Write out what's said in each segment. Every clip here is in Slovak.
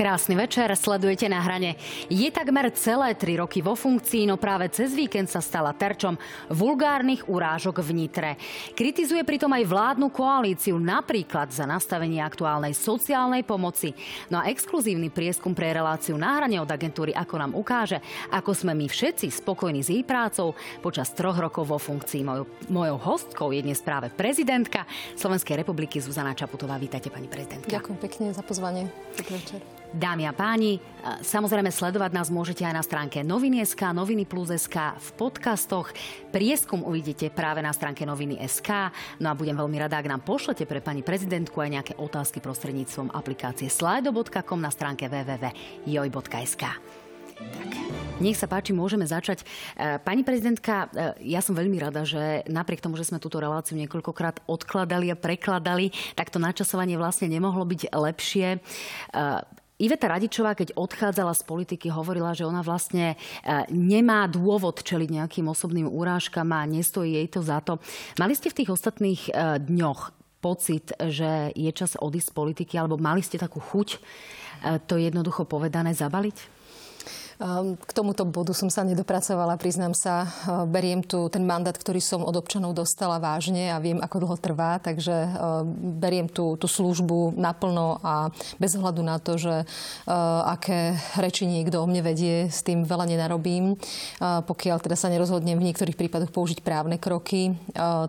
Krásny večer, sledujete na hrane. Je takmer celé tri roky vo funkcii, no práve cez víkend sa stala terčom vulgárnych urážok v Nitre. Kritizuje pritom aj vládnu koalíciu, napríklad za nastavenie aktuálnej sociálnej pomoci. No a exkluzívny prieskum pre reláciu na hrane od agentúry ako nám ukáže, ako sme my všetci spokojní s jej prácou počas troch rokov vo funkcii. Mojou, mojou hostkou je dnes práve prezidentka Slovenskej republiky Zuzana Čaputová. Vítajte, pani prezidentka. Ďakujem pekne za pozvanie. Dobrý večer. Dámy a páni, samozrejme sledovať nás môžete aj na stránke Noviny.sk, Noviny Plus.sk, v podcastoch. Prieskum uvidíte práve na stránke Noviny.sk. No a budem veľmi rada, ak nám pošlete pre pani prezidentku aj nejaké otázky prostredníctvom aplikácie slido.com na stránke www.joj.sk. Tak, nech sa páči, môžeme začať. E, pani prezidentka, e, ja som veľmi rada, že napriek tomu, že sme túto reláciu niekoľkokrát odkladali a prekladali, tak to načasovanie vlastne nemohlo byť lepšie. E, Iveta Radičová, keď odchádzala z politiky, hovorila, že ona vlastne nemá dôvod čeliť nejakým osobným úrážkam a nestojí jej to za to. Mali ste v tých ostatných dňoch pocit, že je čas odísť z politiky, alebo mali ste takú chuť to jednoducho povedané zabaliť? Ehm, k tomuto bodu som sa nedopracovala, priznám sa. Ehm, beriem tu ten mandát, ktorý som od občanov dostala vážne a viem, ako dlho trvá, takže ehm, beriem tú, tú službu naplno a bez ohľadu na to, že aké reči niekto o mne vedie, s tým veľa nenarobím. Pokiaľ teda sa nerozhodnem v niektorých prípadoch použiť právne kroky,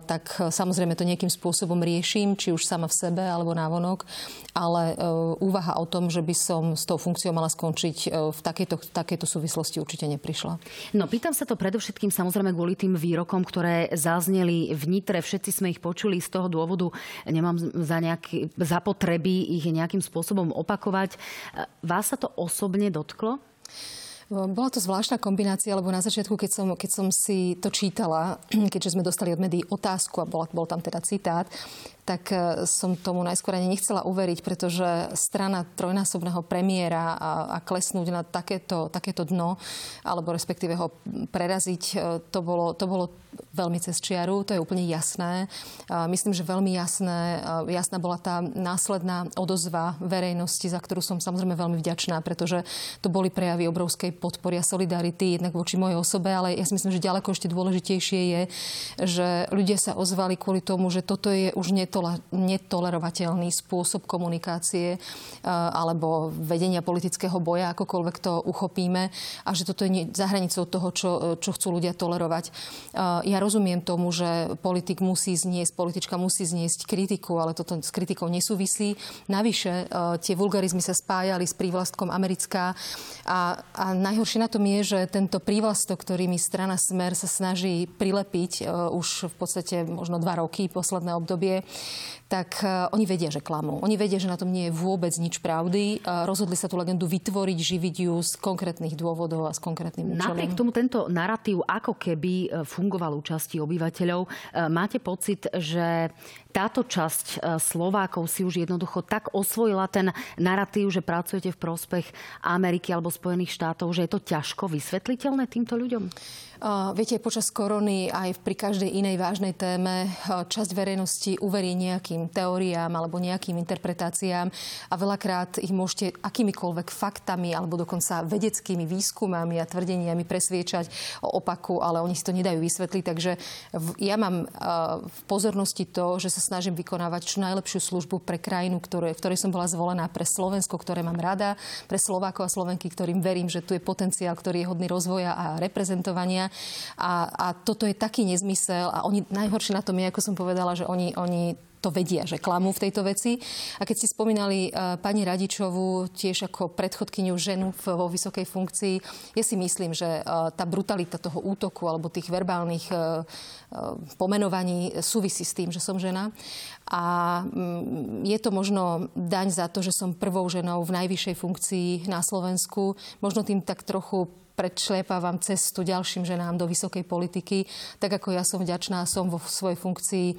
tak samozrejme to nejakým spôsobom riešim, či už sama v sebe alebo návonok, ale úvaha o tom, že by som s tou funkciou mala skončiť v takejto, takejto súvislosti určite neprišla. No pýtam sa to predovšetkým samozrejme kvôli tým výrokom, ktoré zazneli v Nitre. Všetci sme ich počuli z toho dôvodu. Nemám za, nejaký, za potreby ich nejakým spôsobom opakovať. Vás sa to osobne dotklo? Bola to zvláštna kombinácia, lebo na začiatku, keď som, keď som si to čítala, keďže sme dostali od médií otázku a bol, bol tam teda citát, tak e, som tomu najskôr ani nechcela uveriť, pretože strana trojnásobného premiéra a, a klesnúť na takéto, takéto dno, alebo respektíve ho preraziť, e, to bolo, to bolo veľmi cez čiaru, to je úplne jasné. Myslím, že veľmi jasné, e, jasná bola tá následná odozva verejnosti, za ktorú som samozrejme veľmi vďačná, pretože to boli prejavy obrovskej podpory solidarity jednak voči mojej osobe, ale ja si myslím, že ďaleko ešte dôležitejšie je, že ľudia sa ozvali kvôli tomu, že toto je už netolerovateľný spôsob komunikácie eh, alebo vedenia politického boja, akokoľvek to uchopíme a že toto je za hranicou toho, čo, čo chcú ľudia tolerovať. Eh, ja rozumiem tomu, že politik musí zniesť, politička musí zniesť kritiku, ale toto s kritikou nesúvislí. Navyše eh, tie vulgarizmy sa spájali s prívlastkom americká a, a najhoršie na tom je, že tento prívlastok, ktorý mi strana Smer sa snaží prilepiť už v podstate možno dva roky, posledné obdobie, tak e, oni vedia, že klamú. Oni vedia, že na tom nie je vôbec nič pravdy. Rozhodli sa tú legendu vytvoriť, živiť ju z konkrétnych dôvodov a s konkrétnym účelom. Napriek tomu tento narratív ako keby e, fungoval u časti obyvateľov. E, máte pocit, že táto časť Slovákov si už jednoducho tak osvojila ten narratív, že pracujete v prospech Ameriky alebo Spojených štátov, že je to ťažko vysvetliteľné týmto ľuďom? Viete, počas korony aj pri každej inej vážnej téme časť verejnosti uverí nejakým teóriám alebo nejakým interpretáciám a veľakrát ich môžete akýmikoľvek faktami alebo dokonca vedeckými výskumami a tvrdeniami presviečať o opaku, ale oni si to nedajú vysvetliť. Takže ja mám v pozornosti to, že sa snažím vykonávať čo najlepšiu službu pre krajinu, ktoré, v ktorej som bola zvolená, pre Slovensko, ktoré mám rada, pre Slovákov a Slovenky, ktorým verím, že tu je potenciál, ktorý je hodný rozvoja a reprezentovania. A, a toto je taký nezmysel a oni najhoršie na tom je, ako som povedala, že oni, oni to vedia, že klamú v tejto veci. A keď ste spomínali uh, pani Radičovú tiež ako predchodkyňu ženu v, vo vysokej funkcii, ja si myslím, že uh, tá brutalita toho útoku alebo tých verbálnych uh, pomenovaní súvisí s tým, že som žena. A um, je to možno daň za to, že som prvou ženou v najvyššej funkcii na Slovensku. Možno tým tak trochu predšliepávam cestu ďalším ženám do vysokej politiky. Tak ako ja som vďačná, som vo svojej funkcii e,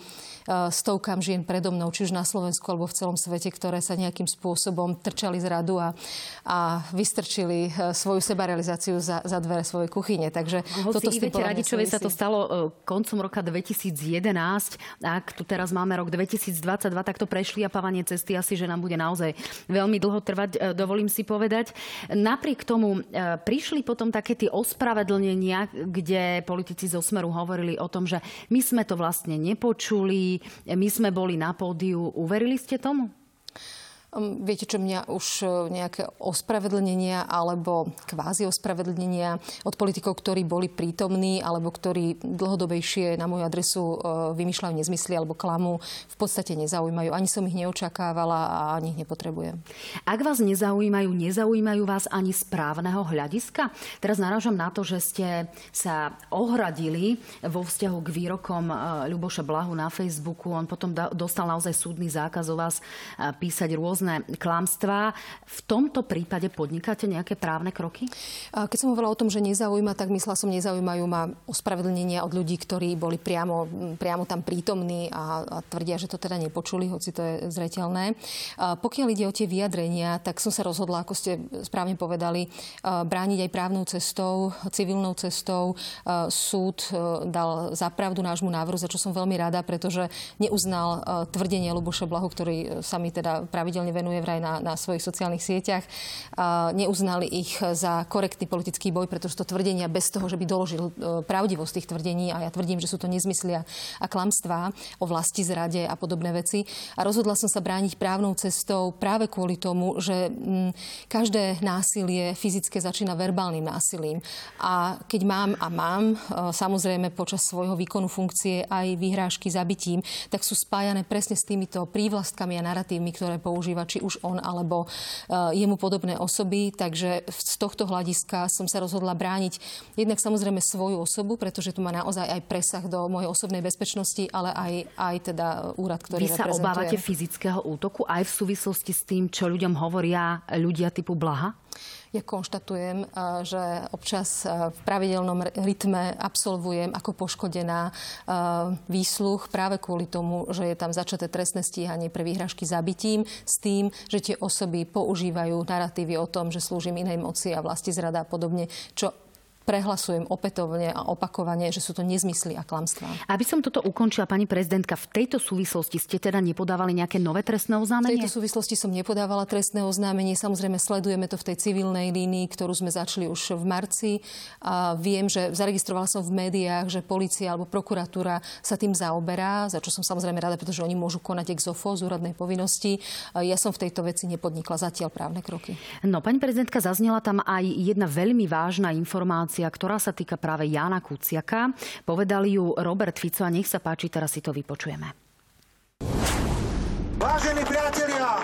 stovkám žien predo mnou, či už na Slovensku alebo v celom svete, ktoré sa nejakým spôsobom trčali z radu a, a vystrčili e, svoju sebarealizáciu za, za dvere svojej kuchyne. Takže Hoci toto Ivete Radičovej sa to stalo e, koncom roka 2011. Ak tu teraz máme rok 2022, tak to prešliapávanie cesty asi, že nám bude naozaj veľmi dlho trvať, dovolím si povedať. Napriek tomu prišli potom také tie ospravedlnenia, kde politici zo Smeru hovorili o tom, že my sme to vlastne nepočuli, my sme boli na pódiu. Uverili ste tomu? Hm, viete čo, mňa už e, nejaké ospravedlnenia alebo kvázi ospravedlnenia od politikov, ktorí boli prítomní alebo ktorí dlhodobejšie na moju adresu e, vymýšľajú nezmysly alebo klamu, v podstate nezaujímajú. Ani som ich neočakávala a ani ich nepotrebujem. Ak vás nezaujímajú, nezaujímajú vás ani správneho hľadiska? Teraz narážam na to, že ste sa ohradili vo vzťahu k výrokom e, Ľuboša Blahu na Facebooku. On potom dostal naozaj súdny zákaz o vás písať rôzne rôzne klamstvá. V tomto prípade podnikáte nejaké právne kroky? Keď som hovorila o tom, že nezaujíma, tak myslela som, nezaujímajú ma ospravedlnenia od ľudí, ktorí boli priamo, priamo tam prítomní a, a tvrdia, že to teda nepočuli, hoci to je zreteľné. Pokiaľ ide o tie vyjadrenia, tak som sa rozhodla, ako ste správne povedali, brániť aj právnou cestou, civilnou cestou. Súd dal zapravdu nášmu návrhu, za čo som veľmi rada, pretože neuznal tvrdenie Luboša Blahu, ktorý sa mi teda pravidelne venuje vraj na, na svojich sociálnych sieťach, neuznali ich za korektný politický boj, pretože to tvrdenia bez toho, že by doložil e, pravdivosť tých tvrdení, a ja tvrdím, že sú to nezmyslia a klamstvá o vlasti zrade a podobné veci. A rozhodla som sa brániť právnou cestou práve kvôli tomu, že mm, každé násilie fyzické začína verbálnym násilím. A keď mám a mám, e, samozrejme počas svojho výkonu funkcie aj vyhrážky zabitím, tak sú spájané presne s týmito prívlastkami a narratívmi, ktoré používa či už on alebo eh, jemu podobné osoby. Takže z tohto hľadiska som sa rozhodla brániť jednak samozrejme svoju osobu, pretože tu má naozaj aj presah do mojej osobnej bezpečnosti, ale aj, aj teda úrad, ktorý Vy sa obávate fyzického útoku aj v súvislosti s tým, čo ľuďom hovoria ľudia typu Blaha? Ja konštatujem, eh, že občas eh, v pravidelnom rytme absolvujem ako poškodená eh, výsluch práve kvôli tomu, že je tam začaté trestné stíhanie pre výhražky zabitím s tým, že tie osoby používajú narratívy o tom, že slúžim inej moci a vlasti zrada a podobne, čo prehlasujem opätovne a opakovane, že sú to nezmysly a klamstvá. Aby som toto ukončila, pani prezidentka, v tejto súvislosti ste teda nepodávali nejaké nové trestné oznámenie? V tejto súvislosti som nepodávala trestné oznámenie. Samozrejme, sledujeme to v tej civilnej línii, ktorú sme začali už v marci. A viem, že zaregistrovala som v médiách, že policia alebo prokuratúra sa tým zaoberá, za čo som samozrejme rada, pretože oni môžu konať ex ofo z úradnej povinnosti. Ja som v tejto veci nepodnikla zatiaľ právne kroky. No, pani prezidentka, zaznela tam aj jedna veľmi vážna informácia informácia, ktorá sa týka práve Jana Kuciaka. Povedali ju Robert Fico a nech sa páči, teraz si to vypočujeme. Vážení priatelia,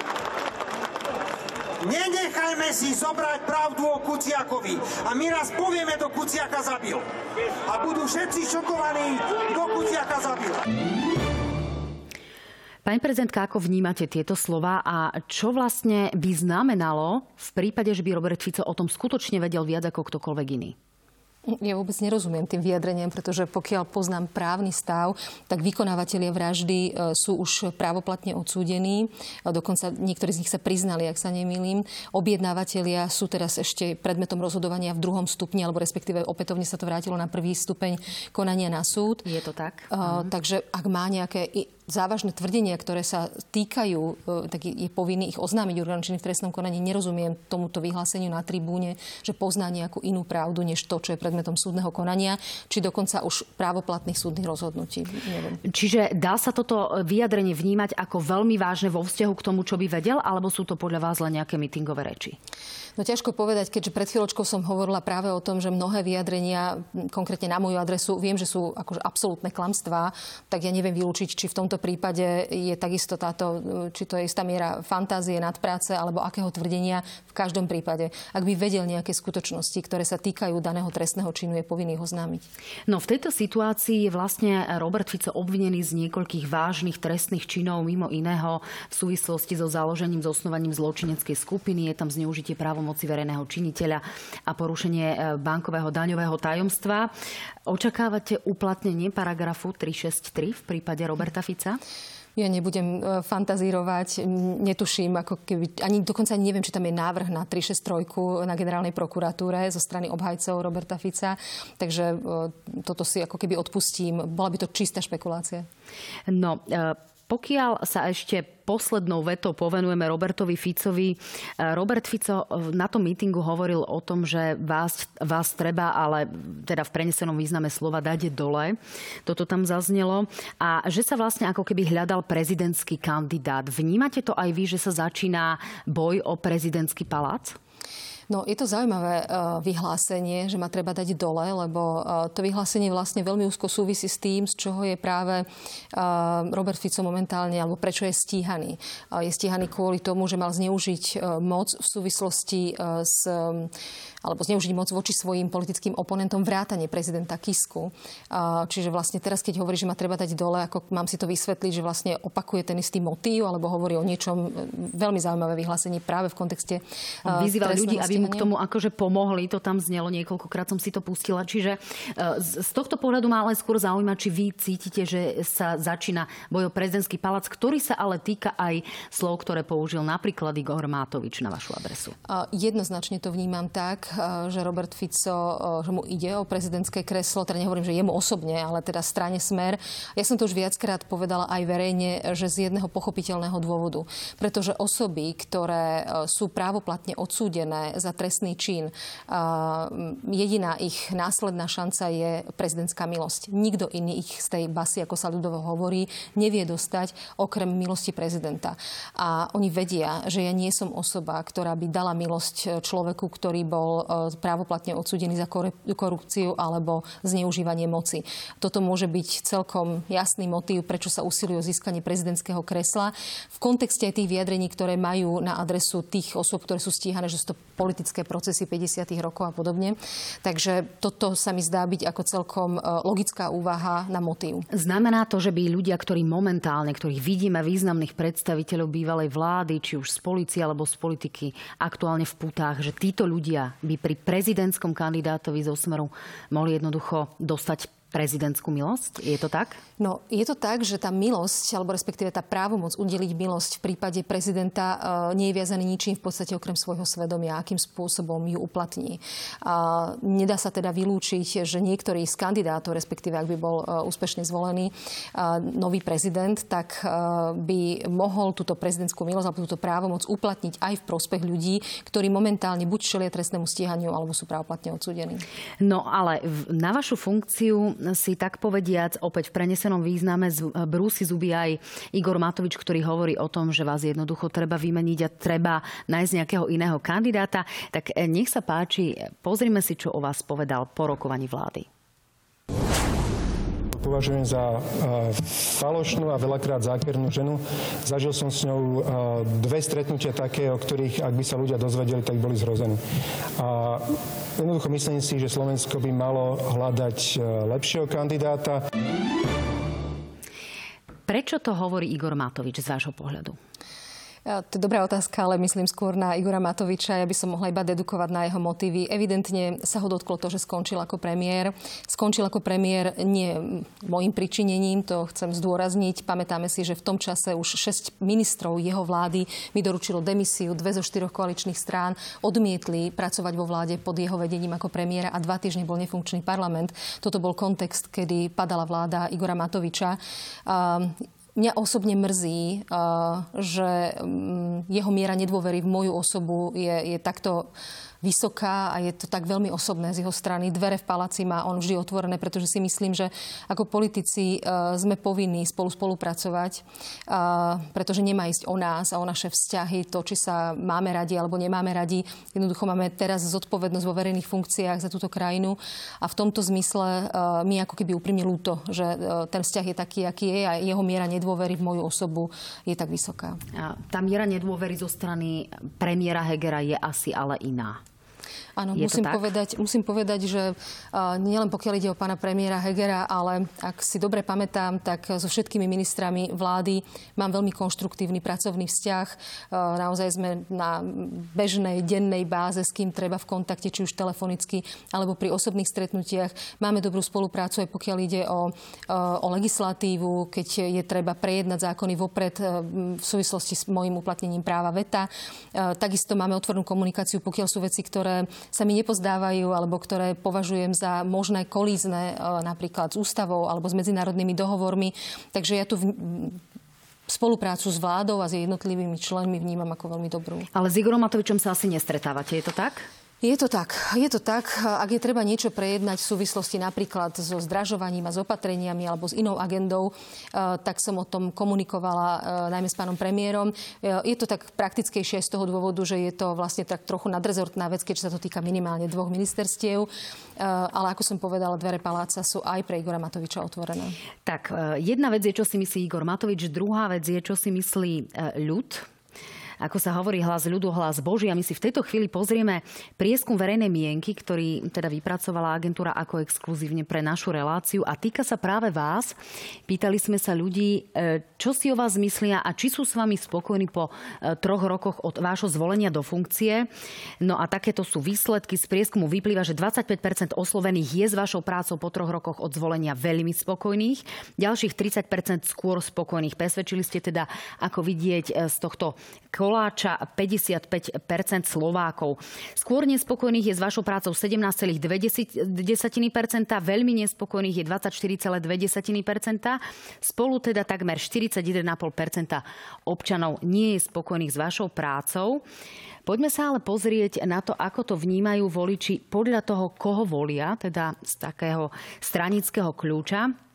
Nenechajme si zobrať pravdu o Kuciakovi. A my raz povieme, kto Kuciaka zabil. A budú všetci šokovaní, kto Kuciaka zabil. Pani prezidentka, ako vnímate tieto slova a čo vlastne by znamenalo v prípade, že by Robert Fico o tom skutočne vedel viac ako ktokoľvek iný? Ja vôbec nerozumiem tým vyjadreniam, pretože pokiaľ poznám právny stav, tak vykonávateľia vraždy e, sú už právoplatne odsúdení. Dokonca niektorí z nich sa priznali, ak sa nemýlim. Objednávateľia sú teraz ešte predmetom rozhodovania v druhom stupni, alebo respektíve opätovne sa to vrátilo na prvý stupeň konania na súd. Je to tak? Uh, takže ak má nejaké závažné tvrdenia, ktoré sa týkajú, e, tak je povinný ich oznámiť orgán v trestnom konaní. Nerozumiem tomuto vyhláseniu na tribúne, že pozná nejakú inú pravdu, než to, čo je predmetom súdneho konania, či dokonca už právoplatných súdnych rozhodnutí. Neviem. Čiže dá sa toto vyjadrenie vnímať ako veľmi vážne vo vzťahu k tomu, čo by vedel, alebo sú to podľa vás len nejaké mitingové reči? No ťažko povedať, keďže pred chvíľočkou som hovorila práve o tom, že mnohé vyjadrenia, konkrétne na moju adresu, viem, že sú akože absolútne klamstvá, tak ja neviem vylúčiť, či v tomto prípade je takisto táto, či to je istá miera fantázie, nadpráce alebo akého tvrdenia. V každom prípade, ak by vedel nejaké skutočnosti, ktoré sa týkajú daného trestného činu, je povinný ho známiť. No v tejto situácii je vlastne Robert Fico obvinený z niekoľkých vážnych trestných činov, mimo iného v súvislosti so založením, zosnovaním zločineckej skupiny. Je tam zneužitie právom právomoci verejného činiteľa a porušenie bankového daňového tajomstva. Očakávate uplatnenie paragrafu 363 v prípade Roberta Fica? Ja nebudem e, fantazírovať, netuším, ako keby, ani dokonca ani neviem, či tam je návrh na 363 na generálnej prokuratúre zo strany obhajcov Roberta Fica, takže e, toto si ako keby odpustím. Bola by to čistá špekulácia. No, e, pokiaľ sa ešte poslednou vetou povenujeme Robertovi Ficovi. Robert Fico na tom mítingu hovoril o tom, že vás, vás treba, ale teda v prenesenom význame slova dať dole. Toto tam zaznelo. A že sa vlastne ako keby hľadal prezidentský kandidát. Vnímate to aj vy, že sa začína boj o prezidentský palác? No, je to zaujímavé uh, vyhlásenie, že ma treba dať dole, lebo uh, to vyhlásenie vlastne veľmi úzko súvisí s tým, z čoho je práve uh, Robert Fico momentálne, alebo prečo je stíhaný. Je stíhaný kvôli tomu, že mal zneužiť moc v súvislosti s alebo zneužiť moc voči svojim politickým oponentom vrátane prezidenta Kisku. Čiže vlastne teraz, keď hovorí, že ma treba dať dole, ako mám si to vysvetliť, že vlastne opakuje ten istý motív alebo hovorí o niečom e, veľmi zaujímavé vyhlásenie práve v kontexte Vyzýval ľudí, aby mu k tomu akože pomohli. To tam znelo niekoľkokrát, som si to pustila. Čiže e, z tohto pohľadu ma ale skôr zaujíma, či vy cítite, že sa začína boj o prezidentský palác, ktorý sa ale týka aj slov, ktoré použil napríklad Igor Mátovič na vašu adresu. Jednoznačne to vnímam tak, že Robert Fico, eh, že mu ide o prezidentské kreslo, teda nehovorím, že jemu osobne, ale teda strane Smer. Ja som to už viackrát povedala aj verejne, že z jedného pochopiteľného dôvodu. Pretože osoby, ktoré eh, sú právoplatne odsúdené za trestný čin, jediná ich následná šanca je prezidentská milosť. Nikto iný ich z tej basy, ako sa ľudovo hovorí, nevie dostať okrem milosti prezidenta. A oni vedia, že ja nie som osoba, ktorá by dala milosť človeku, ktorý bol E, právoplatne odsúdený za korupciu alebo zneužívanie moci. Toto môže byť celkom jasný motív, prečo sa usilujú o získanie prezidentského kresla. V kontexte aj tých vyjadrení, ktoré majú na adresu tých osôb, ktoré sú stíhané, že sú to politické procesy 50. rokov a podobne. Takže toto sa mi zdá byť ako celkom e, logická úvaha na motív. Znamená to, že by ľudia, ktorí momentálne, ktorých vidíme významných predstaviteľov bývalej vlády, či už z policie alebo z politiky, aktuálne v putách, že títo ľudia by pri prezidentskom kandidátovi zo Smeru mohli jednoducho dostať prezidentskú milosť? Je to tak? No, je to tak, že tá milosť, alebo respektíve tá právomoc udeliť milosť v prípade prezidenta uh, nie je viazaný ničím v podstate okrem svojho svedomia, akým spôsobom ju uplatní. Uh, nedá sa teda vylúčiť, že niektorý z kandidátov, respektíve ak by bol uh, úspešne zvolený uh, nový prezident, tak uh, by mohol túto prezidentskú milosť alebo túto právomoc uplatniť aj v prospech ľudí, ktorí momentálne buď čelia trestnému stíhaniu, alebo sú právoplatne odsúdení. No ale na vašu funkciu si tak povediac opäť v prenesenom význame brúsi zuby aj Igor Matovič, ktorý hovorí o tom, že vás jednoducho treba vymeniť a treba nájsť nejakého iného kandidáta. Tak eh, nech sa páči, pozrime si, čo o vás povedal po rokovaní vlády považujem za falošnú a veľakrát zákernú ženu. Zažil som s ňou dve stretnutia také, o ktorých, ak by sa ľudia dozvedeli, tak boli zrození. A jednoducho myslím si, že Slovensko by malo hľadať e, lepšieho kandidáta. Prečo to hovorí Igor Matovič z vášho pohľadu? To je dobrá otázka, ale myslím skôr na Igora Matoviča. Ja by som mohla iba dedukovať na jeho motívy. Evidentne sa ho dotklo to, že skončil ako premiér. Skončil ako premiér nie môjim pričinením, to chcem zdôrazniť. Pamätáme si, že v tom čase už 6 ministrov jeho vlády mi doručilo demisiu. Dve zo štyroch koaličných strán odmietli pracovať vo vláde pod jeho vedením ako premiéra a dva týždne bol nefunkčný parlament. Toto bol kontext, kedy padala vláda Igora Matoviča. Mňa osobne mrzí, že mm, jeho miera nedôvery v moju osobu je, je takto vysoká a je to tak veľmi osobné z jeho strany. Dvere v paláci má on vždy otvorené, pretože si myslím, že ako politici uh, sme povinní spolu spolupracovať, uh, pretože nemá ísť o nás a o naše vzťahy, to, či sa máme radi alebo nemáme radi. Jednoducho máme teraz zodpovednosť vo verejných funkciách za túto krajinu a v tomto zmysle uh, mi ako keby úprimne ľúto, že ten vzťah je taký, aký je a jeho miera nedôvery v moju osobu je tak vysoká. A tá miera nedôvery zo strany premiéra Hegera je asi ale iná. Áno, musím povedať, musím povedať, že nielen pokiaľ ide o pána premiéra Hegera, ale ak si dobre pamätám, tak so všetkými ministrami vlády mám veľmi konštruktívny pracovný vzťah. Naozaj sme na bežnej, dennej báze, s kým treba v kontakte, či už telefonicky, alebo pri osobných stretnutiach. Máme dobrú spoluprácu aj pokiaľ ide o, o legislatívu, keď je treba prejednať zákony vopred v súvislosti s môjim uplatnením práva VETA. Takisto máme otvorenú komunikáciu, pokiaľ sú veci, ktoré sa mi nepozdávajú alebo ktoré považujem za možné kolízne e, napríklad s ústavou alebo s medzinárodnými dohovormi. Takže ja tu v, spoluprácu s vládou a s jednotlivými členmi vnímam ako veľmi dobrú. Ale s Igorom Matovičom sa asi nestretávate, je to tak? Je to tak, je to tak. Ak je treba niečo prejednať v súvislosti napríklad so zdražovaním a s opatreniami alebo s inou agendou, eh, tak som o tom komunikovala eh, najmä s pánom premiérom. Eh, je to tak praktickejšie z toho dôvodu, že je to vlastne tak trochu nadrezortná vec, keďže sa to týka minimálne dvoch ministerstiev. Ale ako som povedala, dvere paláca sú aj pre Igora Matoviča otvorené. Tak, jedna vec je, čo si myslí Igor Matovič, druhá vec je, čo si myslí ľud ako sa hovorí hlas ľudu, hlas Boží. A my si v tejto chvíli pozrieme prieskum verejnej mienky, ktorý teda vypracovala agentúra ako exkluzívne pre našu reláciu a týka sa práve vás. Pýtali sme sa ľudí, e, čo si o vás myslia a či sú s vami spokojní po e, troch rokoch od vášho zvolenia do funkcie. No a takéto sú výsledky. Z prieskumu vyplýva, že 25% oslovených je s vašou prácou po troch rokoch od zvolenia veľmi spokojných. Ďalších 30% skôr spokojných. Presvedčili ste teda, ako vidieť e, z tohto koláča 55% Slovákov. Skôr nespokojných je s vašou prácou 17,2%, veľmi nespokojných je 24,2%, spolu teda takmer 41,5% občanov nie je spokojných s vašou prácou. Poďme sa ale pozrieť na to, ako to vnímajú voliči podľa toho, koho volia, teda z takého stranického kľúča.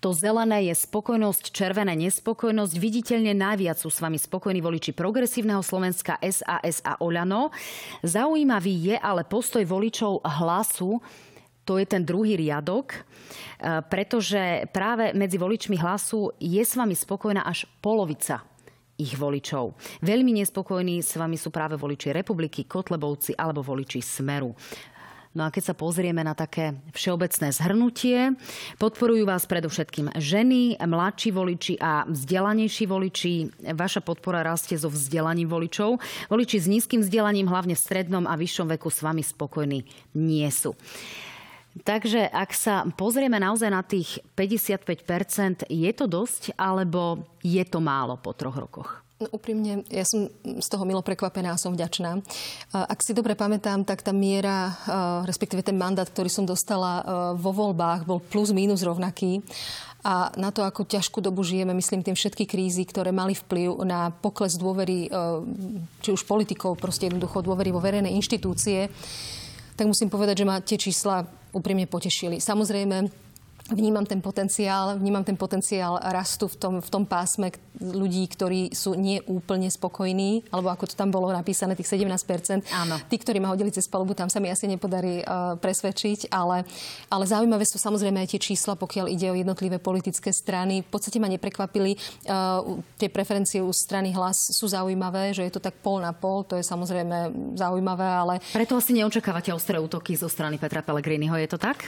To zelené je spokojnosť, červené nespokojnosť. Viditeľne najviac sú s vami spokojní voliči progresívneho Slovenska SAS a Oľano. Zaujímavý je ale postoj voličov hlasu to je ten druhý riadok, e, pretože práve medzi voličmi hlasu je s vami spokojná až polovica ich voličov. Veľmi nespokojní s vami sú práve voliči Republiky, Kotlebovci alebo voliči Smeru. No a keď sa pozrieme na také všeobecné zhrnutie, podporujú vás predovšetkým ženy, mladší voliči a vzdelanejší voliči. Vaša podpora rastie so vzdelaním voličov. Voliči s nízkym vzdelaním, hlavne v strednom a vyššom veku s vami spokojní nie sú. Takže ak sa pozrieme naozaj na tých 55%, je to dosť alebo je to málo po troch rokoch? No, úprimne, ja som z toho milo prekvapená a som vďačná. Ak si dobre pamätám, tak tá miera, respektíve ten mandát, ktorý som dostala vo voľbách, bol plus minus rovnaký. A na to, ako ťažkú dobu žijeme, myslím tým všetky krízy, ktoré mali vplyv na pokles dôvery, či už politikov, proste jednoducho dôvery vo verejné inštitúcie, tak musím povedať, že ma tie čísla úprimne potešili. Samozrejme, vnímam ten potenciál, vnímam ten potenciál rastu v tom, v tom pásme ľudí, ktorí sú nie úplne spokojní, alebo ako to tam bolo napísané, tých 17%. Áno. Tí, ktorí ma hodili cez palubu, tam sa mi asi nepodarí uh, presvedčiť, ale, ale zaujímavé sú samozrejme aj tie čísla, pokiaľ ide o jednotlivé politické strany. V podstate ma neprekvapili. Uh, tie preferencie u strany hlas sú zaujímavé, že je to tak pol na pol, to je samozrejme zaujímavé, ale... Preto asi neočakávate ostré útoky zo strany Petra Pellegriniho, je to tak?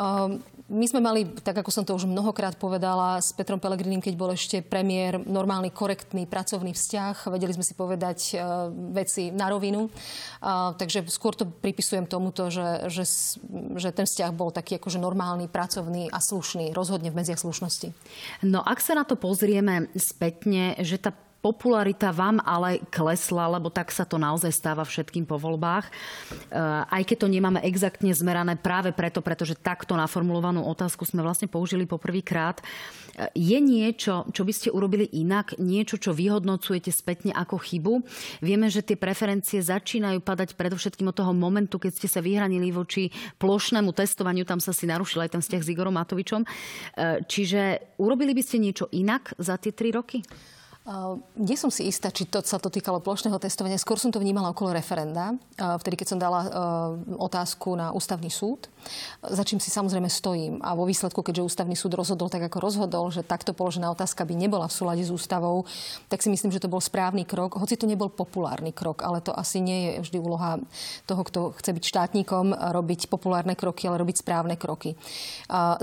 Uh, my sme mali, tak ako som to už mnohokrát povedala, s Petrom Pelegrinim, keď bol ešte premiér, normálny, korektný pracovný vzťah. Vedeli sme si povedať uh, veci na rovinu. Uh, takže skôr to pripisujem tomuto, že, že, že ten vzťah bol taký akože normálny, pracovný a slušný. Rozhodne v medziach slušnosti. No ak sa na to pozrieme spätne, že tá popularita vám ale klesla, lebo tak sa to naozaj stáva všetkým po voľbách. E, aj keď to nemáme exaktne zmerané práve preto, pretože takto naformulovanú otázku sme vlastne použili poprvýkrát. E, je niečo, čo by ste urobili inak? Niečo, čo vyhodnocujete spätne ako chybu? Vieme, že tie preferencie začínajú padať predovšetkým od toho momentu, keď ste sa vyhranili voči plošnému testovaniu. Tam sa si narušil aj ten vzťah s Igorom Matovičom. E, čiže urobili by ste niečo inak za tie tri roky? Nie som si istá, či to sa to týkalo plošného testovania. Skôr som to vnímala okolo referenda, vtedy, keď som dala otázku na ústavný súd, za čím si samozrejme stojím. A vo výsledku, keďže ústavný súd rozhodol tak, ako rozhodol, že takto položená otázka by nebola v súlade s ústavou, tak si myslím, že to bol správny krok. Hoci to nebol populárny krok, ale to asi nie je vždy úloha toho, kto chce byť štátnikom, robiť populárne kroky, ale robiť správne kroky.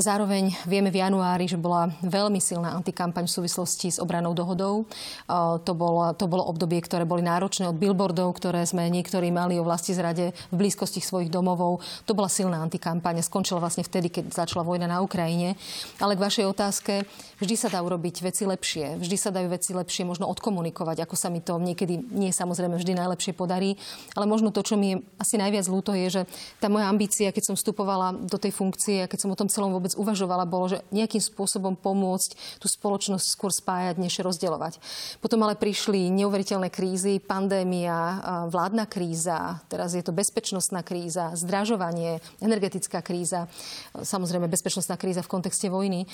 Zároveň vieme v januári, že bola veľmi silná antikampaň v súvislosti s obranou dohodou. To bolo, to bolo obdobie, ktoré boli náročné od billboardov, ktoré sme niektorí mali o vlasti zrade v blízkosti svojich domovov. To bola silná antikampaň. Skončila vlastne vtedy, keď začala vojna na Ukrajine. Ale k vašej otázke, vždy sa dá urobiť veci lepšie. Vždy sa dajú veci lepšie možno odkomunikovať, ako sa mi to niekedy nie samozrejme vždy najlepšie podarí. Ale možno to, čo mi je asi najviac ľúto, je, že tá moja ambícia, keď som vstupovala do tej funkcie a keď som o tom celom vôbec uvažovala, bolo, že nejakým spôsobom pomôcť tú spoločnosť skôr spájať, než rozdeľovať. Potom ale prišli neuveriteľné krízy, pandémia, vládna kríza, teraz je to bezpečnostná kríza, zdražovanie, energetická kríza, samozrejme bezpečnostná kríza v kontexte vojny.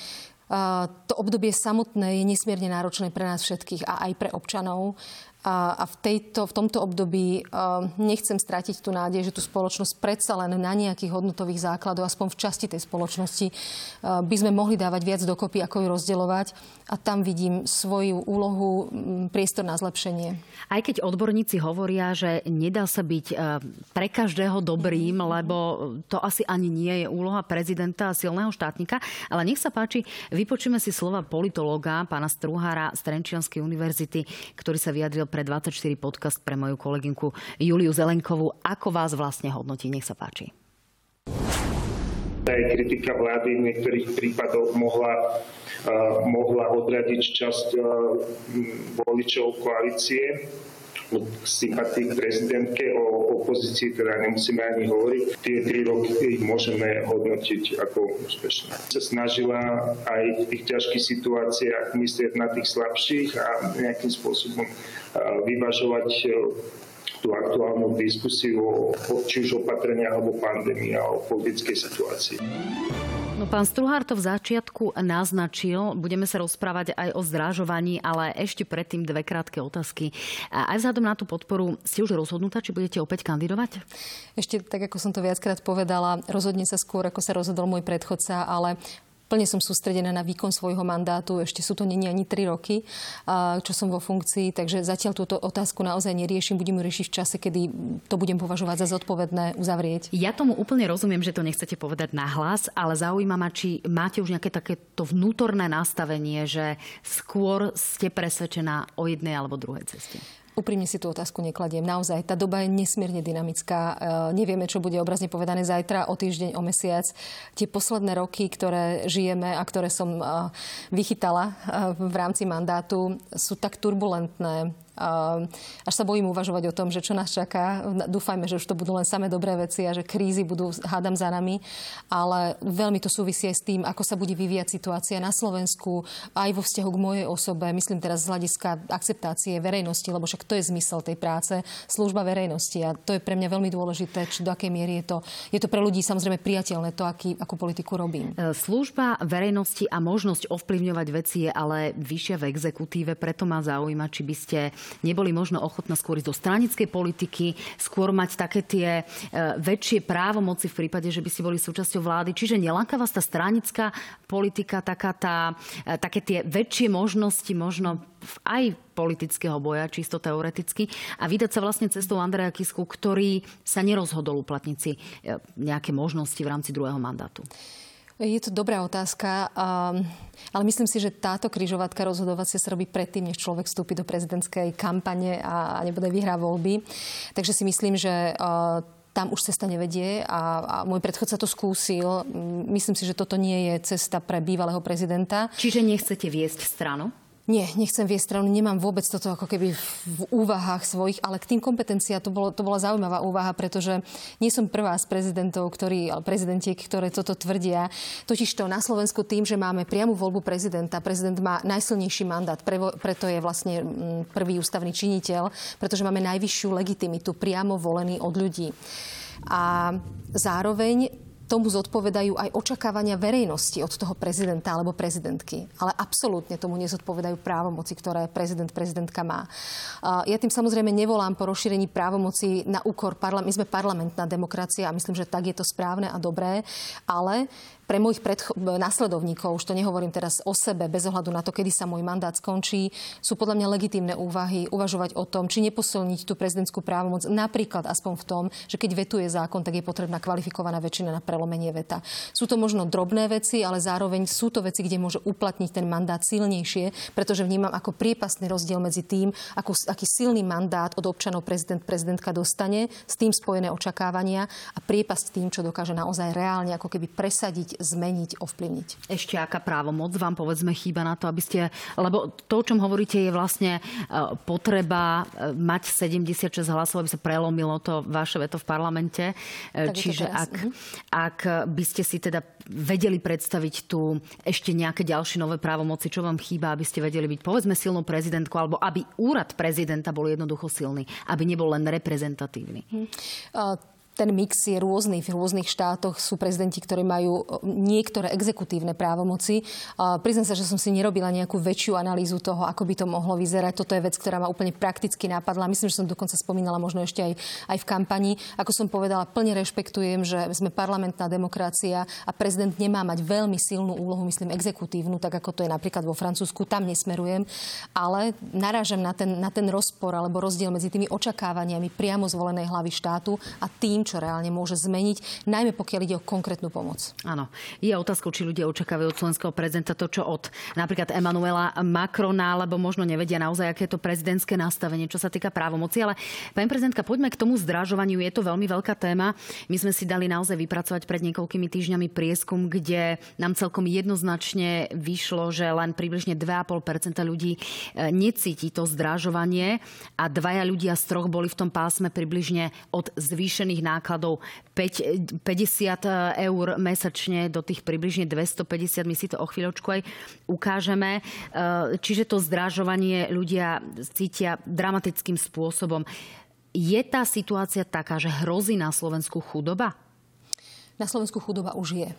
To obdobie samotné je nesmierne náročné pre nás všetkých a aj pre občanov. A, v, tejto, v tomto období nechcem stratiť tú nádej, že tú spoločnosť predsa len na nejakých hodnotových základoch, aspoň v časti tej spoločnosti, by sme mohli dávať viac dokopy, ako ju rozdeľovať. A tam vidím svoju úlohu, priestor na zlepšenie. Aj keď odborníci hovoria, že nedá sa byť uh, pre každého dobrým, lebo to asi ani nie je úloha prezidenta a silného štátnika, ale nech sa páči, vypočujeme si slova politológa, pána Struhára z Trenčianskej univerzity, ktorý sa vyjadril pre 24 podcast pre moju kolegynku Juliu Zelenkovú. Ako vás vlastne hodnotí? Nech sa páči. Aj kritika vlády v niektorých prípadoch mohla, uh, mohla odradiť časť uh, voličov koalície od sympatí k prezidentke, o opozícii teda nemusíme ani hovoriť. Tie tri roky ich môžeme hodnotiť ako úspešné. Sa snažila aj v tých ťažkých situáciách myslieť na tých slabších a nejakým spôsobom vyvažovať tú aktuálnu diskusiu o či už opatrenia alebo pandémii a o politickej situácii. No, pán Struhár to v začiatku naznačil. Budeme sa rozprávať aj o zdrážovaní, ale ešte predtým dve krátke otázky. Aj vzhľadom na tú podporu, ste už rozhodnutá, či budete opäť kandidovať? Ešte tak, ako som to viackrát povedala, rozhodne sa skôr, ako sa rozhodol môj predchodca, ale plne som sústredená na výkon svojho mandátu. Ešte sú to není ani tri roky, čo som vo funkcii, takže zatiaľ túto otázku naozaj neriešim. Budem ju riešiť v čase, kedy to budem považovať za zodpovedné uzavrieť. Ja tomu úplne rozumiem, že to nechcete povedať nahlas, ale zaujíma ma, či máte už nejaké takéto vnútorné nastavenie, že skôr ste presvedčená o jednej alebo druhej ceste. Úprimne si tú otázku nekladiem. Naozaj, tá doba je nesmierne dynamická. E, nevieme, čo bude obrazne povedané zajtra, o týždeň, o mesiac. Tie posledné roky, ktoré žijeme a ktoré som e, vychytala e, v rámci mandátu, sú tak turbulentné, až sa bojím uvažovať o tom, že čo nás čaká. Dúfajme, že už to budú len samé dobré veci a že krízy budú, hádam, za nami. Ale veľmi to súvisí aj s tým, ako sa bude vyvíjať situácia na Slovensku, aj vo vzťahu k mojej osobe. Myslím teraz z hľadiska akceptácie verejnosti, lebo však to je zmysel tej práce, služba verejnosti. A to je pre mňa veľmi dôležité, či do akej miery je to, je to pre ľudí samozrejme priateľné, to, aký, akú politiku robím. E, služba verejnosti a možnosť ovplyvňovať veci je ale vyššia v exekutíve, preto ma zaujíma, či by ste neboli možno ochotná skôr ísť do stranickej politiky, skôr mať také tie e, väčšie právomoci v prípade, že by ste boli súčasťou vlády. Čiže neláka vás tá stranická politika, taká tá, e, také tie väčšie možnosti možno aj politického boja, čisto teoreticky, a vydať sa vlastne cestou Andreja Kisku, ktorý sa nerozhodol uplatniť si e, nejaké možnosti v rámci druhého mandátu. Je to dobrá otázka, ale myslím si, že táto križovatka rozhodovacia sa robí predtým, než človek vstúpi do prezidentskej kampane a nebude vyhrá voľby. Takže si myslím, že tam už cesta nevedie a, a môj predchodca to skúsil. Myslím si, že toto nie je cesta pre bývalého prezidenta. Čiže nechcete viesť stranu? Nie, nechcem viesť stranu, nemám vôbec toto ako keby v úvahách svojich, ale k tým kompetenciám to, bolo, to bola zaujímavá úvaha, pretože nie som prvá z prezidentov, ktorí, ale prezidentiek, ktoré toto tvrdia. Totiž to na Slovensku tým, že máme priamu voľbu prezidenta, prezident má najsilnejší mandát, preto je vlastne mm, prvý ústavný činiteľ, pretože máme najvyššiu legitimitu priamo volený od ľudí. A zároveň tomu zodpovedajú aj očakávania verejnosti od toho prezidenta alebo prezidentky. Ale absolútne tomu nezodpovedajú právomoci, ktoré prezident, prezidentka má. Ja tým samozrejme nevolám po rozšírení právomoci na úkor parlament. My sme parlamentná demokracia a myslím, že tak je to správne a dobré, ale pre mojich predcho- následovníkov, už to nehovorím teraz o sebe, bez ohľadu na to, kedy sa môj mandát skončí, sú podľa mňa legitímne úvahy uvažovať o tom, či neposilniť tú prezidentskú právomoc napríklad aspoň v tom, že keď vetuje zákon, tak je potrebná kvalifikovaná väčšina na prelomenie veta. Sú to možno drobné veci, ale zároveň sú to veci, kde môže uplatniť ten mandát silnejšie, pretože vnímam ako priepastný rozdiel medzi tým, ako, aký silný mandát od občanov prezident, prezidentka dostane, s tým spojené očakávania a priepasť tým, čo dokáže naozaj reálne ako keby presadiť zmeniť, ovplyvniť. Ešte aká právomoc vám povedzme chýba na to, aby ste... Lebo to, o čom hovoríte, je vlastne e, potreba e, mať 76 hlasov, aby sa prelomilo to vaše veto v parlamente. E, tak Čiže ak, mhm. ak by ste si teda vedeli predstaviť tu ešte nejaké ďalšie nové právomoci, čo vám chýba, aby ste vedeli byť povedzme silnou prezidentkou, alebo aby úrad prezidenta bol jednoducho silný, aby nebol len reprezentatívny. Hmm ten mix je rôzny. V rôznych štátoch sú prezidenti, ktorí majú e, niektoré exekutívne právomoci. Priznám sa, že som si nerobila nejakú väčšiu analýzu toho, ako by to mohlo vyzerať. Toto je vec, ktorá ma úplne prakticky napadla. Myslím, že som dokonca spomínala možno ešte aj, aj v kampani. Ako som povedala, plne rešpektujem, že sme parlamentná demokracia a prezident nemá mať veľmi silnú úlohu, myslím, exekutívnu, tak ako to je napríklad vo Francúzsku. Tam nesmerujem. Ale narážam na ten, na ten rozpor alebo rozdiel medzi tými očakávaniami priamo zvolenej hlavy štátu a tým, čo reálne môže zmeniť, najmä pokiaľ ide o konkrétnu pomoc. Áno. Je otázkou, či ľudia očakávajú od slovenského prezidenta to, čo od napríklad Emanuela Macrona, alebo možno nevedia naozaj, aké je to prezidentské nastavenie, čo sa týka právomoci. Ale pani prezidentka, poďme k tomu zdražovaniu. Je to veľmi veľká téma. My sme si dali naozaj vypracovať pred niekoľkými týždňami prieskum, kde nám celkom jednoznačne vyšlo, že len približne 2,5% ľudí e, necíti to zdražovanie a dvaja ľudia z troch boli v tom pásme približne od zvýšených nákladov 5, 50 eur mesačne do tých približne 250. My si to o chvíľočku aj ukážeme. E, čiže to zdražovanie ľudia cítia dramatickým spôsobom. Je tá situácia taká, že hrozí na Slovensku chudoba? Na Slovensku chudoba už je.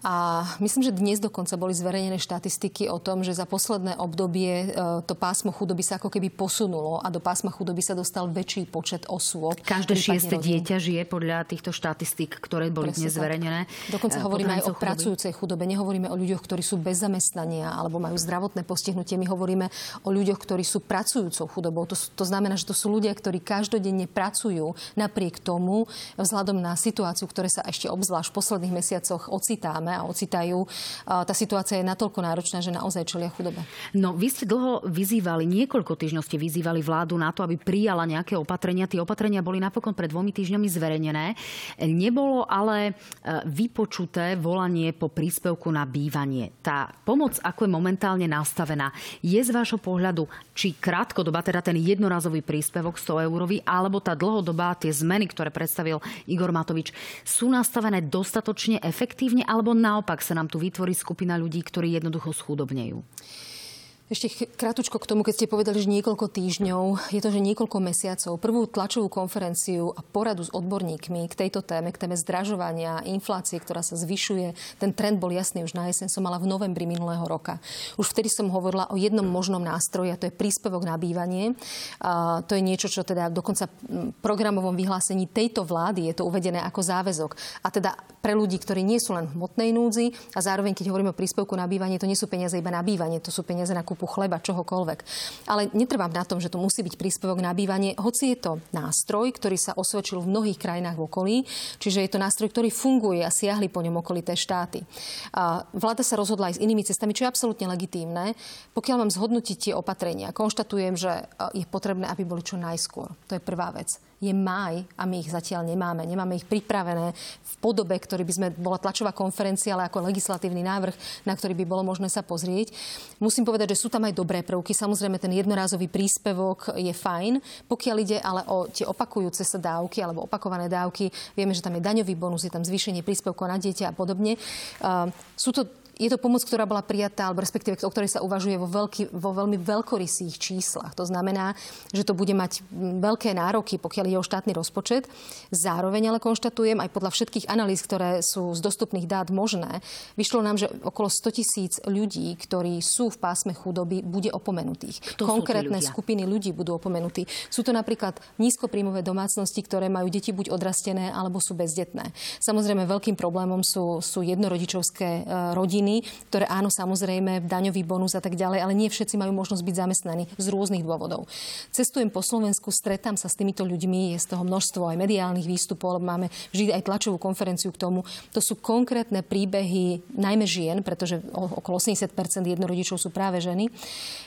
A myslím, že dnes dokonca boli zverejnené štatistiky o tom, že za posledné obdobie e, to pásmo chudoby sa ako keby posunulo a do pásma chudoby sa dostal väčší počet osôb. Každé šieste dieťa žije podľa týchto štatistík, ktoré boli Presne dnes zverejnené. Dokonca e, hovoríme aj o chudoby. pracujúcej chudobe. Nehovoríme o ľuďoch, ktorí sú bez zamestnania alebo majú zdravotné postihnutie. My hovoríme o ľuďoch, ktorí sú pracujúcou chudobou. To, to znamená, že to sú ľudia, ktorí každodenne pracujú napriek tomu, vzhľadom na situáciu, ktoré sa ešte obzvlášť v posledných mesiacoch ocitáme a ocitajú, tá situácia je natoľko náročná, že naozaj čelia chudobe. No, vy ste dlho vyzývali, niekoľko týždňov ste vyzývali vládu na to, aby prijala nejaké opatrenia. Tie opatrenia boli napokon pred dvomi týždňami zverejnené. Nebolo ale e, vypočuté volanie po príspevku na bývanie. Tá pomoc, ako je momentálne nastavená, je z vášho pohľadu, či krátkodoba, teda ten jednorazový príspevok 100 eurový, alebo tá dlhodobá, tie zmeny, ktoré predstavil Igor Matovič, sú nastavené dostatočne efektívne, alebo naopak sa nám tu vytvorí skupina ľudí, ktorí jednoducho schudobnejú? Ešte krátko k tomu, keď ste povedali, že niekoľko týždňov, je to, že niekoľko mesiacov. Prvú tlačovú konferenciu a poradu s odborníkmi k tejto téme, k téme zdražovania, inflácie, ktorá sa zvyšuje. Ten trend bol jasný už na jeseň, som mala v novembri minulého roka. Už vtedy som hovorila o jednom možnom nástroji, a to je príspevok na bývanie. A to je niečo, čo teda dokonca v programovom vyhlásení tejto vlády je to uvedené ako záväzok. A teda pre ľudí, ktorí nie sú len v hmotnej núdzi a zároveň, keď hovoríme o príspevku na bývanie, to nie sú peniaze iba na bývanie, to sú peniaze na nákupu chleba, čohokoľvek. Ale netrvám na tom, že to musí byť príspevok na bývanie, hoci je to nástroj, ktorý sa osvedčil v mnohých krajinách v okolí, čiže je to nástroj, ktorý funguje a siahli po ňom okolité štáty. A vláda sa rozhodla aj s inými cestami, čo je absolútne legitímne. Pokiaľ mám zhodnotiť tie opatrenia, konštatujem, že je potrebné, aby boli čo najskôr. To je prvá vec je maj a my ich zatiaľ nemáme. Nemáme ich pripravené v podobe, ktorý by sme, bola tlačová konferencia, ale ako legislatívny návrh, na ktorý by bolo možné sa pozrieť. Musím povedať, že sú tam aj dobré prvky. Samozrejme, ten jednorázový príspevok je fajn. Pokiaľ ide ale o tie opakujúce sa dávky alebo opakované dávky, vieme, že tam je daňový bonus, je tam zvýšenie príspevkov na dieťa a podobne. Uh, sú to je to pomoc, ktorá bola prijatá, alebo respektíve o ktorej sa uvažuje vo, veľký, vo veľmi veľkorysých číslach. To znamená, že to bude mať veľké nároky, pokiaľ je o štátny rozpočet. Zároveň ale konštatujem aj podľa všetkých analýz, ktoré sú z dostupných dát možné, vyšlo nám, že okolo 100 tisíc ľudí, ktorí sú v pásme chudoby, bude opomenutých. Kto Konkrétne skupiny ľudí budú opomenutí. Sú to napríklad nízkopríjmové domácnosti, ktoré majú deti buď odrastené alebo sú bezdetné. Samozrejme, veľkým problémom sú, sú jednorodičovské e, rodiny, ktoré áno, samozrejme, daňový bonus a tak ďalej, ale nie všetci majú možnosť byť zamestnaní z rôznych dôvodov. Cestujem po Slovensku, stretám sa s týmito ľuďmi, je z toho množstvo aj mediálnych výstupov, máme vždy aj tlačovú konferenciu k tomu. To sú konkrétne príbehy najmä žien, pretože okolo 80% jednorodičov sú práve ženy,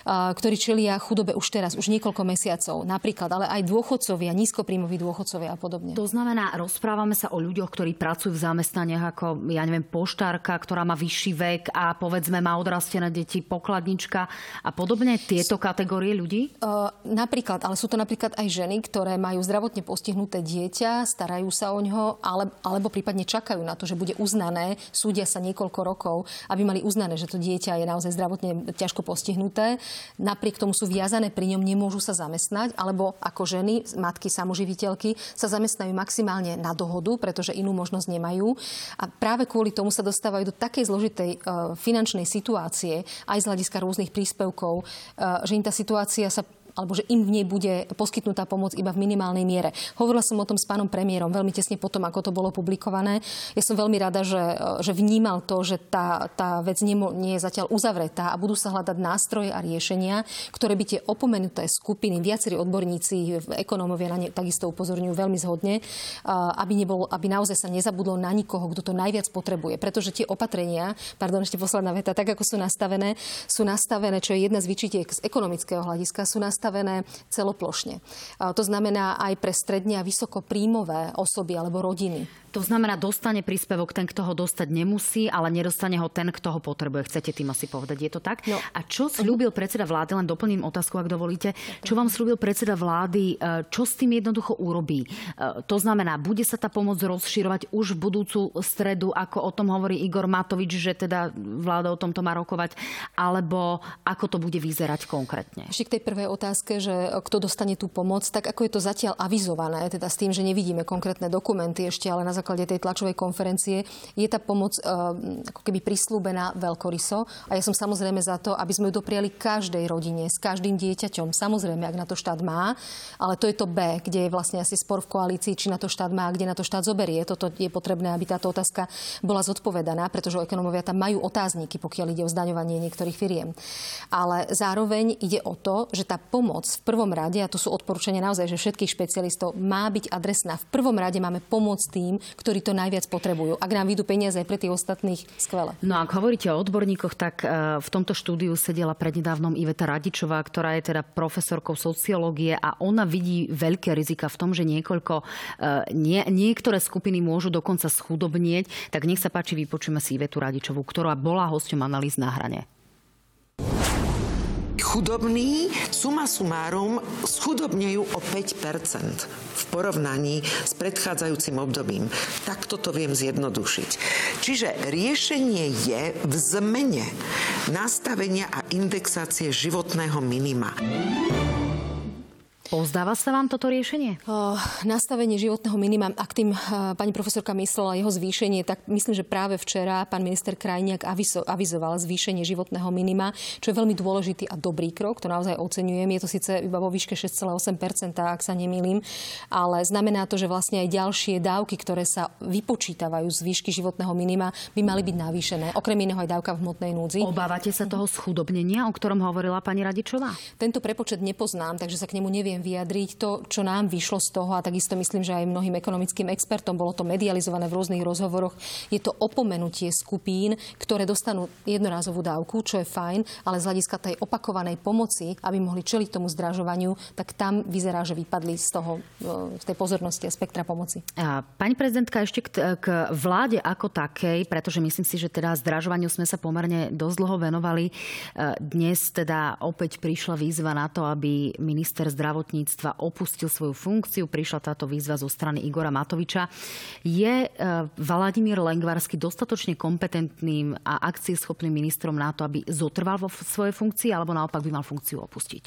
ktorí čelia chudobe už teraz, už niekoľko mesiacov. Napríklad, ale aj dôchodcovia, nízkopríjmoví dôchodcovia a podobne. To znamená, rozprávame sa o ľuďoch, ktorí pracujú v zamestnaniach ako, ja neviem, poštárka, ktorá má vyšší vek a povedzme má odrastené deti, pokladnička a podobne. Tieto kategórie ľudí? Uh, napríklad, ale sú to napríklad aj ženy, ktoré majú zdravotne postihnuté dieťa, starajú sa o ňo, ale, alebo prípadne čakajú na to, že bude uznané, súdia sa niekoľko rokov, aby mali uznané, že to dieťa je naozaj zdravotne ťažko postihnuté. Napriek tomu sú viazané pri ňom, nemôžu sa zamestnať, alebo ako ženy, matky samoživiteľky, sa zamestnajú maximálne na dohodu, pretože inú možnosť nemajú. A práve kvôli tomu sa dostávajú do takej zložitej finančnej situácie, aj z hľadiska rôznych príspevkov, uh, že im tá situácia sa alebo že im v nej bude poskytnutá pomoc iba v minimálnej miere. Hovorila som o tom s pánom premiérom veľmi tesne potom, ako to bolo publikované. Ja som veľmi rada, že, že vnímal to, že tá, tá vec nie, nie je zatiaľ uzavretá a budú sa hľadať nástroje a riešenia, ktoré by tie opomenuté skupiny, viacerí odborníci, ekonómovia na ne takisto upozorňujú veľmi zhodne, aby, nebol, aby naozaj sa nezabudlo na nikoho, kto to najviac potrebuje. Pretože tie opatrenia, pardon, ešte posledná veta, tak ako sú nastavené, sú nastavené, čo je jedna z vyčitiek z ekonomického hľadiska, sú nastavené nastavené celoplošne. To znamená aj pre stredne a vysoko príjmové osoby alebo rodiny. To znamená, dostane príspevok ten, kto ho dostať nemusí, ale nedostane ho ten, kto ho potrebuje. Chcete tým asi povedať, je to tak? No. A čo slúbil predseda vlády, len doplním otázku, ak dovolíte, čo vám slúbil predseda vlády, e, čo s tým jednoducho urobí? E, to znamená, bude sa tá pomoc rozširovať už v budúcu stredu, ako o tom hovorí Igor Matovič, že teda vláda o tomto má rokovať, alebo ako to bude vyzerať konkrétne? Ešte k tej prvej otázke, že kto dostane tú pomoc, tak ako je to zatiaľ avizované, teda s tým, že nevidíme konkrétne dokumenty ešte, ale na základe tej tlačovej konferencie, je tá pomoc uh, ako keby prislúbená veľkoryso. A ja som samozrejme za to, aby sme ju dopriali každej rodine, s každým dieťaťom. Samozrejme, ak na to štát má, ale to je to B, kde je vlastne asi spor v koalícii, či na to štát má, kde na to štát zoberie. Toto je potrebné, aby táto otázka bola zodpovedaná, pretože ekonomovia tam majú otázniky, pokiaľ ide o zdaňovanie niektorých firiem. Ale zároveň ide o to, že tá pomoc v prvom rade, a to sú odporúčania naozaj, že všetkých špecialistov, má byť adresná. V prvom rade máme pomôcť tým, ktorí to najviac potrebujú. Ak nám vidú peniaze aj pre tých ostatných, skvelé. No ak hovoríte o odborníkoch, tak e, v tomto štúdiu sedela prednedávnom Iveta Radičová, ktorá je teda profesorkou sociológie a ona vidí veľké rizika v tom, že niekoľko, e, nie, niektoré skupiny môžu dokonca schudobnieť. Tak nech sa páči, vypočujeme si Ivetu Radičovú, ktorá bola hosťom analýz na hrane chudobní suma sumárum schudobnejú o 5% v porovnaní s predchádzajúcim obdobím. Takto to viem zjednodušiť. Čiže riešenie je v zmene nastavenia a indexácie životného minima. Pozdáva sa vám toto riešenie? Uh, nastavenie životného minima, ak tým uh, pani profesorka myslela jeho zvýšenie, tak myslím, že práve včera pán minister Krajniak avizo, avizoval zvýšenie životného minima, čo je veľmi dôležitý a dobrý krok, to naozaj oceňujem. Je to síce iba vo výške 6,8%, ak sa nemýlim, ale znamená to, že vlastne aj ďalšie dávky, ktoré sa vypočítavajú z výšky životného minima, by mali byť navýšené. Okrem iného aj dávka v hmotnej núdzi. Obávate sa toho schudobnenia, o ktorom hovorila pani Radičová? Tento prepočet nepoznám, takže sa k nemu neviem neviem vyjadriť. To, čo nám vyšlo z toho, a takisto myslím, že aj mnohým ekonomickým expertom bolo to medializované v rôznych rozhovoroch, je to opomenutie skupín, ktoré dostanú jednorázovú dávku, čo je fajn, ale z hľadiska tej opakovanej pomoci, aby mohli čeliť tomu zdražovaniu, tak tam vyzerá, že vypadli z toho, z tej pozornosti a spektra pomoci. Pani prezidentka, ešte k, k vláde ako takej, pretože myslím si, že teda zdražovaniu sme sa pomerne dosť dlho venovali. E, dnes teda opäť prišla výzva na to, aby minister zdravotníctva zdravotníctva opustil svoju funkciu. Prišla táto výzva zo strany Igora Matoviča. Je e, Vladimír Lengvarsky dostatočne kompetentným a akcieschopným ministrom na to, aby zotrval vo svojej funkcii, alebo naopak by mal funkciu opustiť?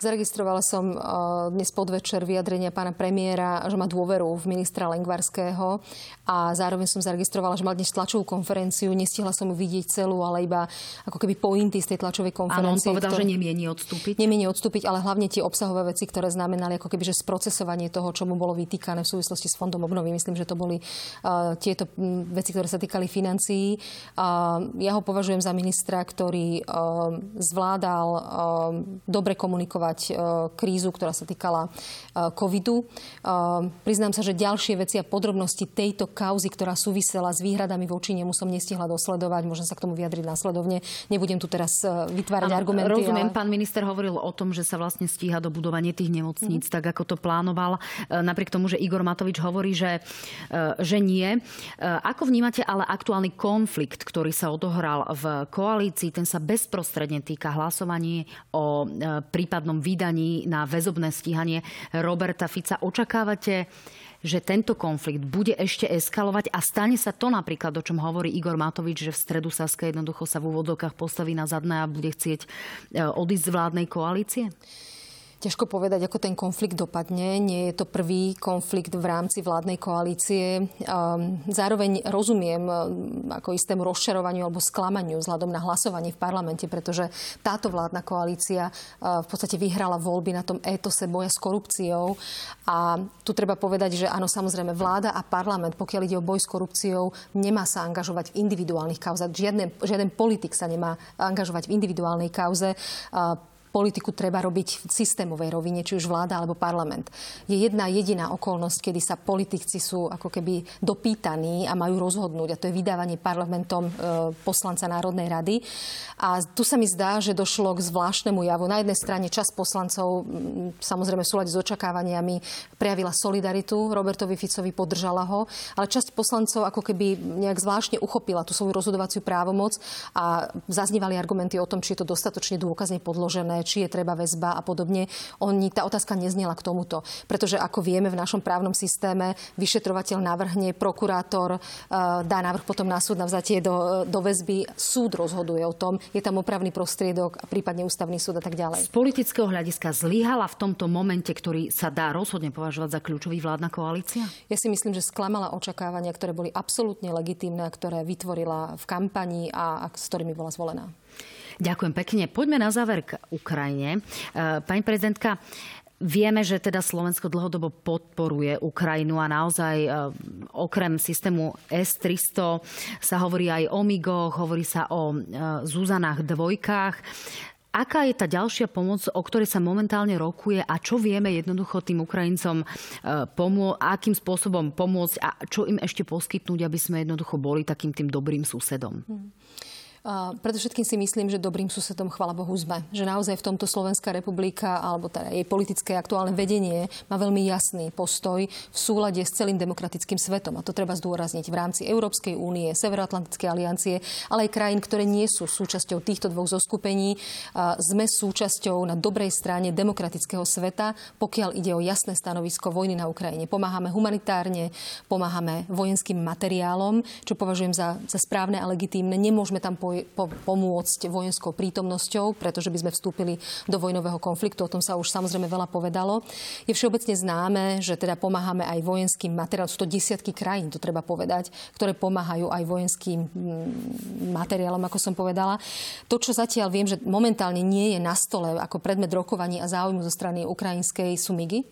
Zaregistrovala som uh, dnes podvečer vyjadrenia pána premiéra, že má dôveru v ministra Lengvarského a zároveň som zaregistrovala, že mal dnes tlačovú konferenciu. Nestihla som ju vidieť celú, ale iba ako keby pointy z tej tlačovej konferencie. Áno, on povedal, ktoré... že nemieni odstúpiť. Nemieni odstúpiť, ale hlavne tie obsahové veci, ktoré znamenali ako keby, že sprocesovanie toho, čo mu bolo vytýkané v súvislosti s fondom obnovy. Myslím, že to boli uh, tieto veci, ktoré sa týkali financií. Uh, ja ho považujem za ministra, ktorý uh, zvládal uh, dobre komunikovať e, krízu, ktorá sa týkala e, covidu. E, priznám sa, že ďalšie veci a podrobnosti tejto kauzy, ktorá súvisela s výhradami voči nemu, som nestihla dosledovať. Môžem sa k tomu vyjadriť následovne. Nebudem tu teraz vytvárať ano, argumenty. Rozumiem, ale... pán minister hovoril o tom, že sa vlastne stíha do budovanie tých nemocníc, mm. tak ako to plánoval. Napriek tomu, že Igor Matovič hovorí, že, že nie. Ako vnímate ale aktuálny konflikt, ktorý sa odohral v koalícii? Ten sa bezprostredne týka hlasovaní o prípadnom vydaní na väzobné stíhanie Roberta Fica. Očakávate, že tento konflikt bude ešte eskalovať a stane sa to napríklad, o čom hovorí Igor Matovič, že v stredu Saska jednoducho sa v úvodokách postaví na zadné a bude chcieť e, odísť z vládnej koalície? Ťažko povedať, ako ten konflikt dopadne. Nie je to prvý konflikt v rámci vládnej koalície. Ehm, zároveň rozumiem ehm, ako istému rozčarovaniu alebo sklamaniu vzhľadom na hlasovanie v parlamente, pretože táto vládna koalícia ehm, v podstate vyhrala voľby na tom étose boja s korupciou. A tu treba povedať, že áno, samozrejme, vláda a parlament, pokiaľ ide o boj s korupciou, nemá sa angažovať v individuálnych kauzách. Žiaden, žiaden politik sa nemá angažovať v individuálnej kauze politiku treba robiť v systémovej rovine, či už vláda alebo parlament. Je jedna jediná okolnosť, kedy sa politici sú ako keby dopýtaní a majú rozhodnúť, a to je vydávanie parlamentom e, poslanca Národnej rady. A tu sa mi zdá, že došlo k zvláštnemu javu. Na jednej strane čas poslancov, samozrejme v súlade s očakávaniami, prejavila solidaritu Robertovi Ficovi, podržala ho, ale časť poslancov ako keby nejak zvláštne uchopila tú svoju rozhodovaciu právomoc a zaznívali argumenty o tom, či je to dostatočne dôkazne podložené, či je treba väzba a podobne. Oni, tá otázka neznela k tomuto. Pretože ako vieme, v našom právnom systéme vyšetrovateľ navrhne, prokurátor uh, dá návrh potom na súd na vzatie do, do väzby. Súd rozhoduje o tom, je tam opravný prostriedok a prípadne ústavný súd a tak ďalej. Z politického hľadiska zlyhala v tomto momente, ktorý sa dá rozhodne považovať za kľúčový vládna koalícia? Ja si myslím, že sklamala očakávania, ktoré boli absolútne legitímne, ktoré vytvorila v kampani a, a s ktorými bola zvolená. Ďakujem pekne. Poďme na záver k Ukrajine. E, pani prezidentka, Vieme, že teda Slovensko dlhodobo podporuje Ukrajinu a naozaj e, okrem systému S-300 sa hovorí aj o MIGoch, hovorí sa o e, Zuzanách dvojkách. Aká je tá ďalšia pomoc, o ktorej sa momentálne rokuje a čo vieme jednoducho tým Ukrajincom pomôcť, akým spôsobom pomôcť a čo im ešte poskytnúť, aby sme jednoducho boli takým tým dobrým susedom? Hmm. Predovšetkým si myslím, že dobrým susedom, chvala Bohu, sme. Že naozaj v tomto Slovenská republika alebo teda jej politické aktuálne vedenie má veľmi jasný postoj v súlade s celým demokratickým svetom. A to treba zdôrazniť v rámci Európskej únie, Severoatlantickej aliancie, ale aj krajín, ktoré nie sú súčasťou týchto dvoch zoskupení. Sme súčasťou na dobrej strane demokratického sveta, pokiaľ ide o jasné stanovisko vojny na Ukrajine. Pomáhame humanitárne, pomáhame vojenským materiálom, čo považujem za, za správne a legitímne. Nemôžeme tam po po, pomôcť vojenskou prítomnosťou, pretože by sme vstúpili do vojnového konfliktu. O tom sa už samozrejme veľa povedalo. Je všeobecne známe, že teda pomáhame aj vojenským materiálom. Sú to desiatky krajín, to treba povedať, ktoré pomáhajú aj vojenským mm, materiálom, ako som povedala. To, čo zatiaľ viem, že momentálne nie je na stole ako predmet rokovaní a záujmu zo strany ukrajinskej sumigy.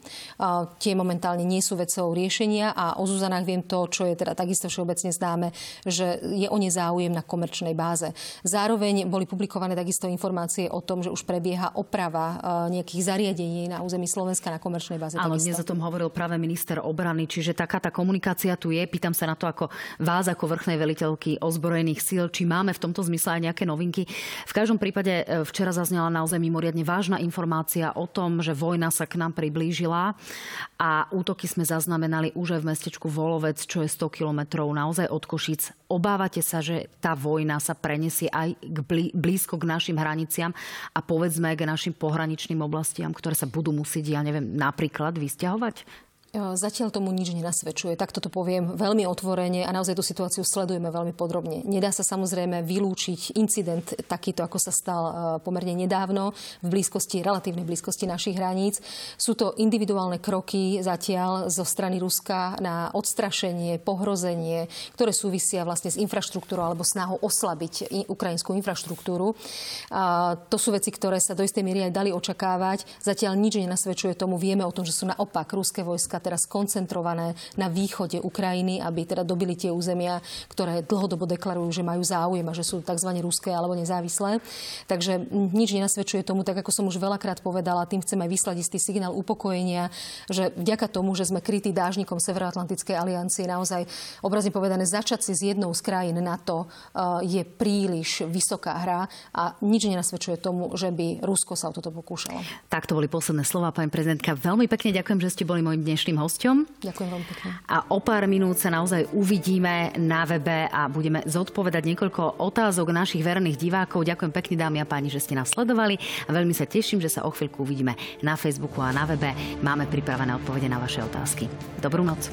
Tie momentálne nie sú vecou riešenia a o Zuzanách viem to, čo je teda takisto všeobecne známe, že je o ne záujem na komerčnej báze fáze. Zároveň boli publikované takisto informácie o tom, že už prebieha oprava e, nejakých zariadení na území Slovenska na komerčnej báze. Áno, dnes o tom hovoril práve minister obrany, čiže taká tá komunikácia tu je. Pýtam sa na to ako vás, ako vrchnej veliteľky ozbrojených síl, či máme v tomto zmysle aj nejaké novinky. V každom prípade e, včera zaznela naozaj mimoriadne vážna informácia o tom, že vojna sa k nám priblížila a útoky sme zaznamenali už aj v mestečku Volovec, čo je 100 kilometrov naozaj od Košic. Obávate sa, že tá vojna sa pre preniesie aj k blízko k našim hraniciam a povedzme k našim pohraničným oblastiam, ktoré sa budú musieť, ja neviem, napríklad vysťahovať? Zatiaľ tomu nič nenasvedčuje. Takto to poviem veľmi otvorene a naozaj tú situáciu sledujeme veľmi podrobne. Nedá sa samozrejme vylúčiť incident takýto, ako sa stal pomerne nedávno v blízkosti, relatívnej blízkosti našich hraníc. Sú to individuálne kroky zatiaľ zo strany Ruska na odstrašenie, pohrozenie, ktoré súvisia vlastne s infraštruktúrou alebo snahou oslabiť ukrajinskú infraštruktúru. A to sú veci, ktoré sa do istej miery aj dali očakávať. Zatiaľ nič nenasvedčuje tomu. Vieme o tom, že sú naopak ruské vojska teraz koncentrované na východe Ukrajiny, aby teda dobili tie územia, ktoré dlhodobo deklarujú, že majú záujem a že sú tzv. ruské alebo nezávislé. Takže nič nenasvedčuje tomu, tak ako som už veľakrát povedala, tým chceme vyslať istý signál upokojenia, že vďaka tomu, že sme krytí dážnikom Severoatlantickej aliancie, naozaj obrazne povedané, začať si s jednou z krajín NATO uh, je príliš vysoká hra a nič nenasvedčuje tomu, že by Rusko sa o toto pokúšalo. Tak to boli posledné slova, pani prezidentka. Veľmi pekne ďakujem, že ste boli môjim dnešným dnešným hostom. Ďakujem vám pekne. A o pár minút sa naozaj uvidíme na webe a budeme zodpovedať niekoľko otázok našich verných divákov. Ďakujem pekne dámy a páni, že ste nás sledovali a veľmi sa teším, že sa o chvíľku uvidíme na Facebooku a na webe. Máme pripravené odpovede na vaše otázky. Dobrú noc.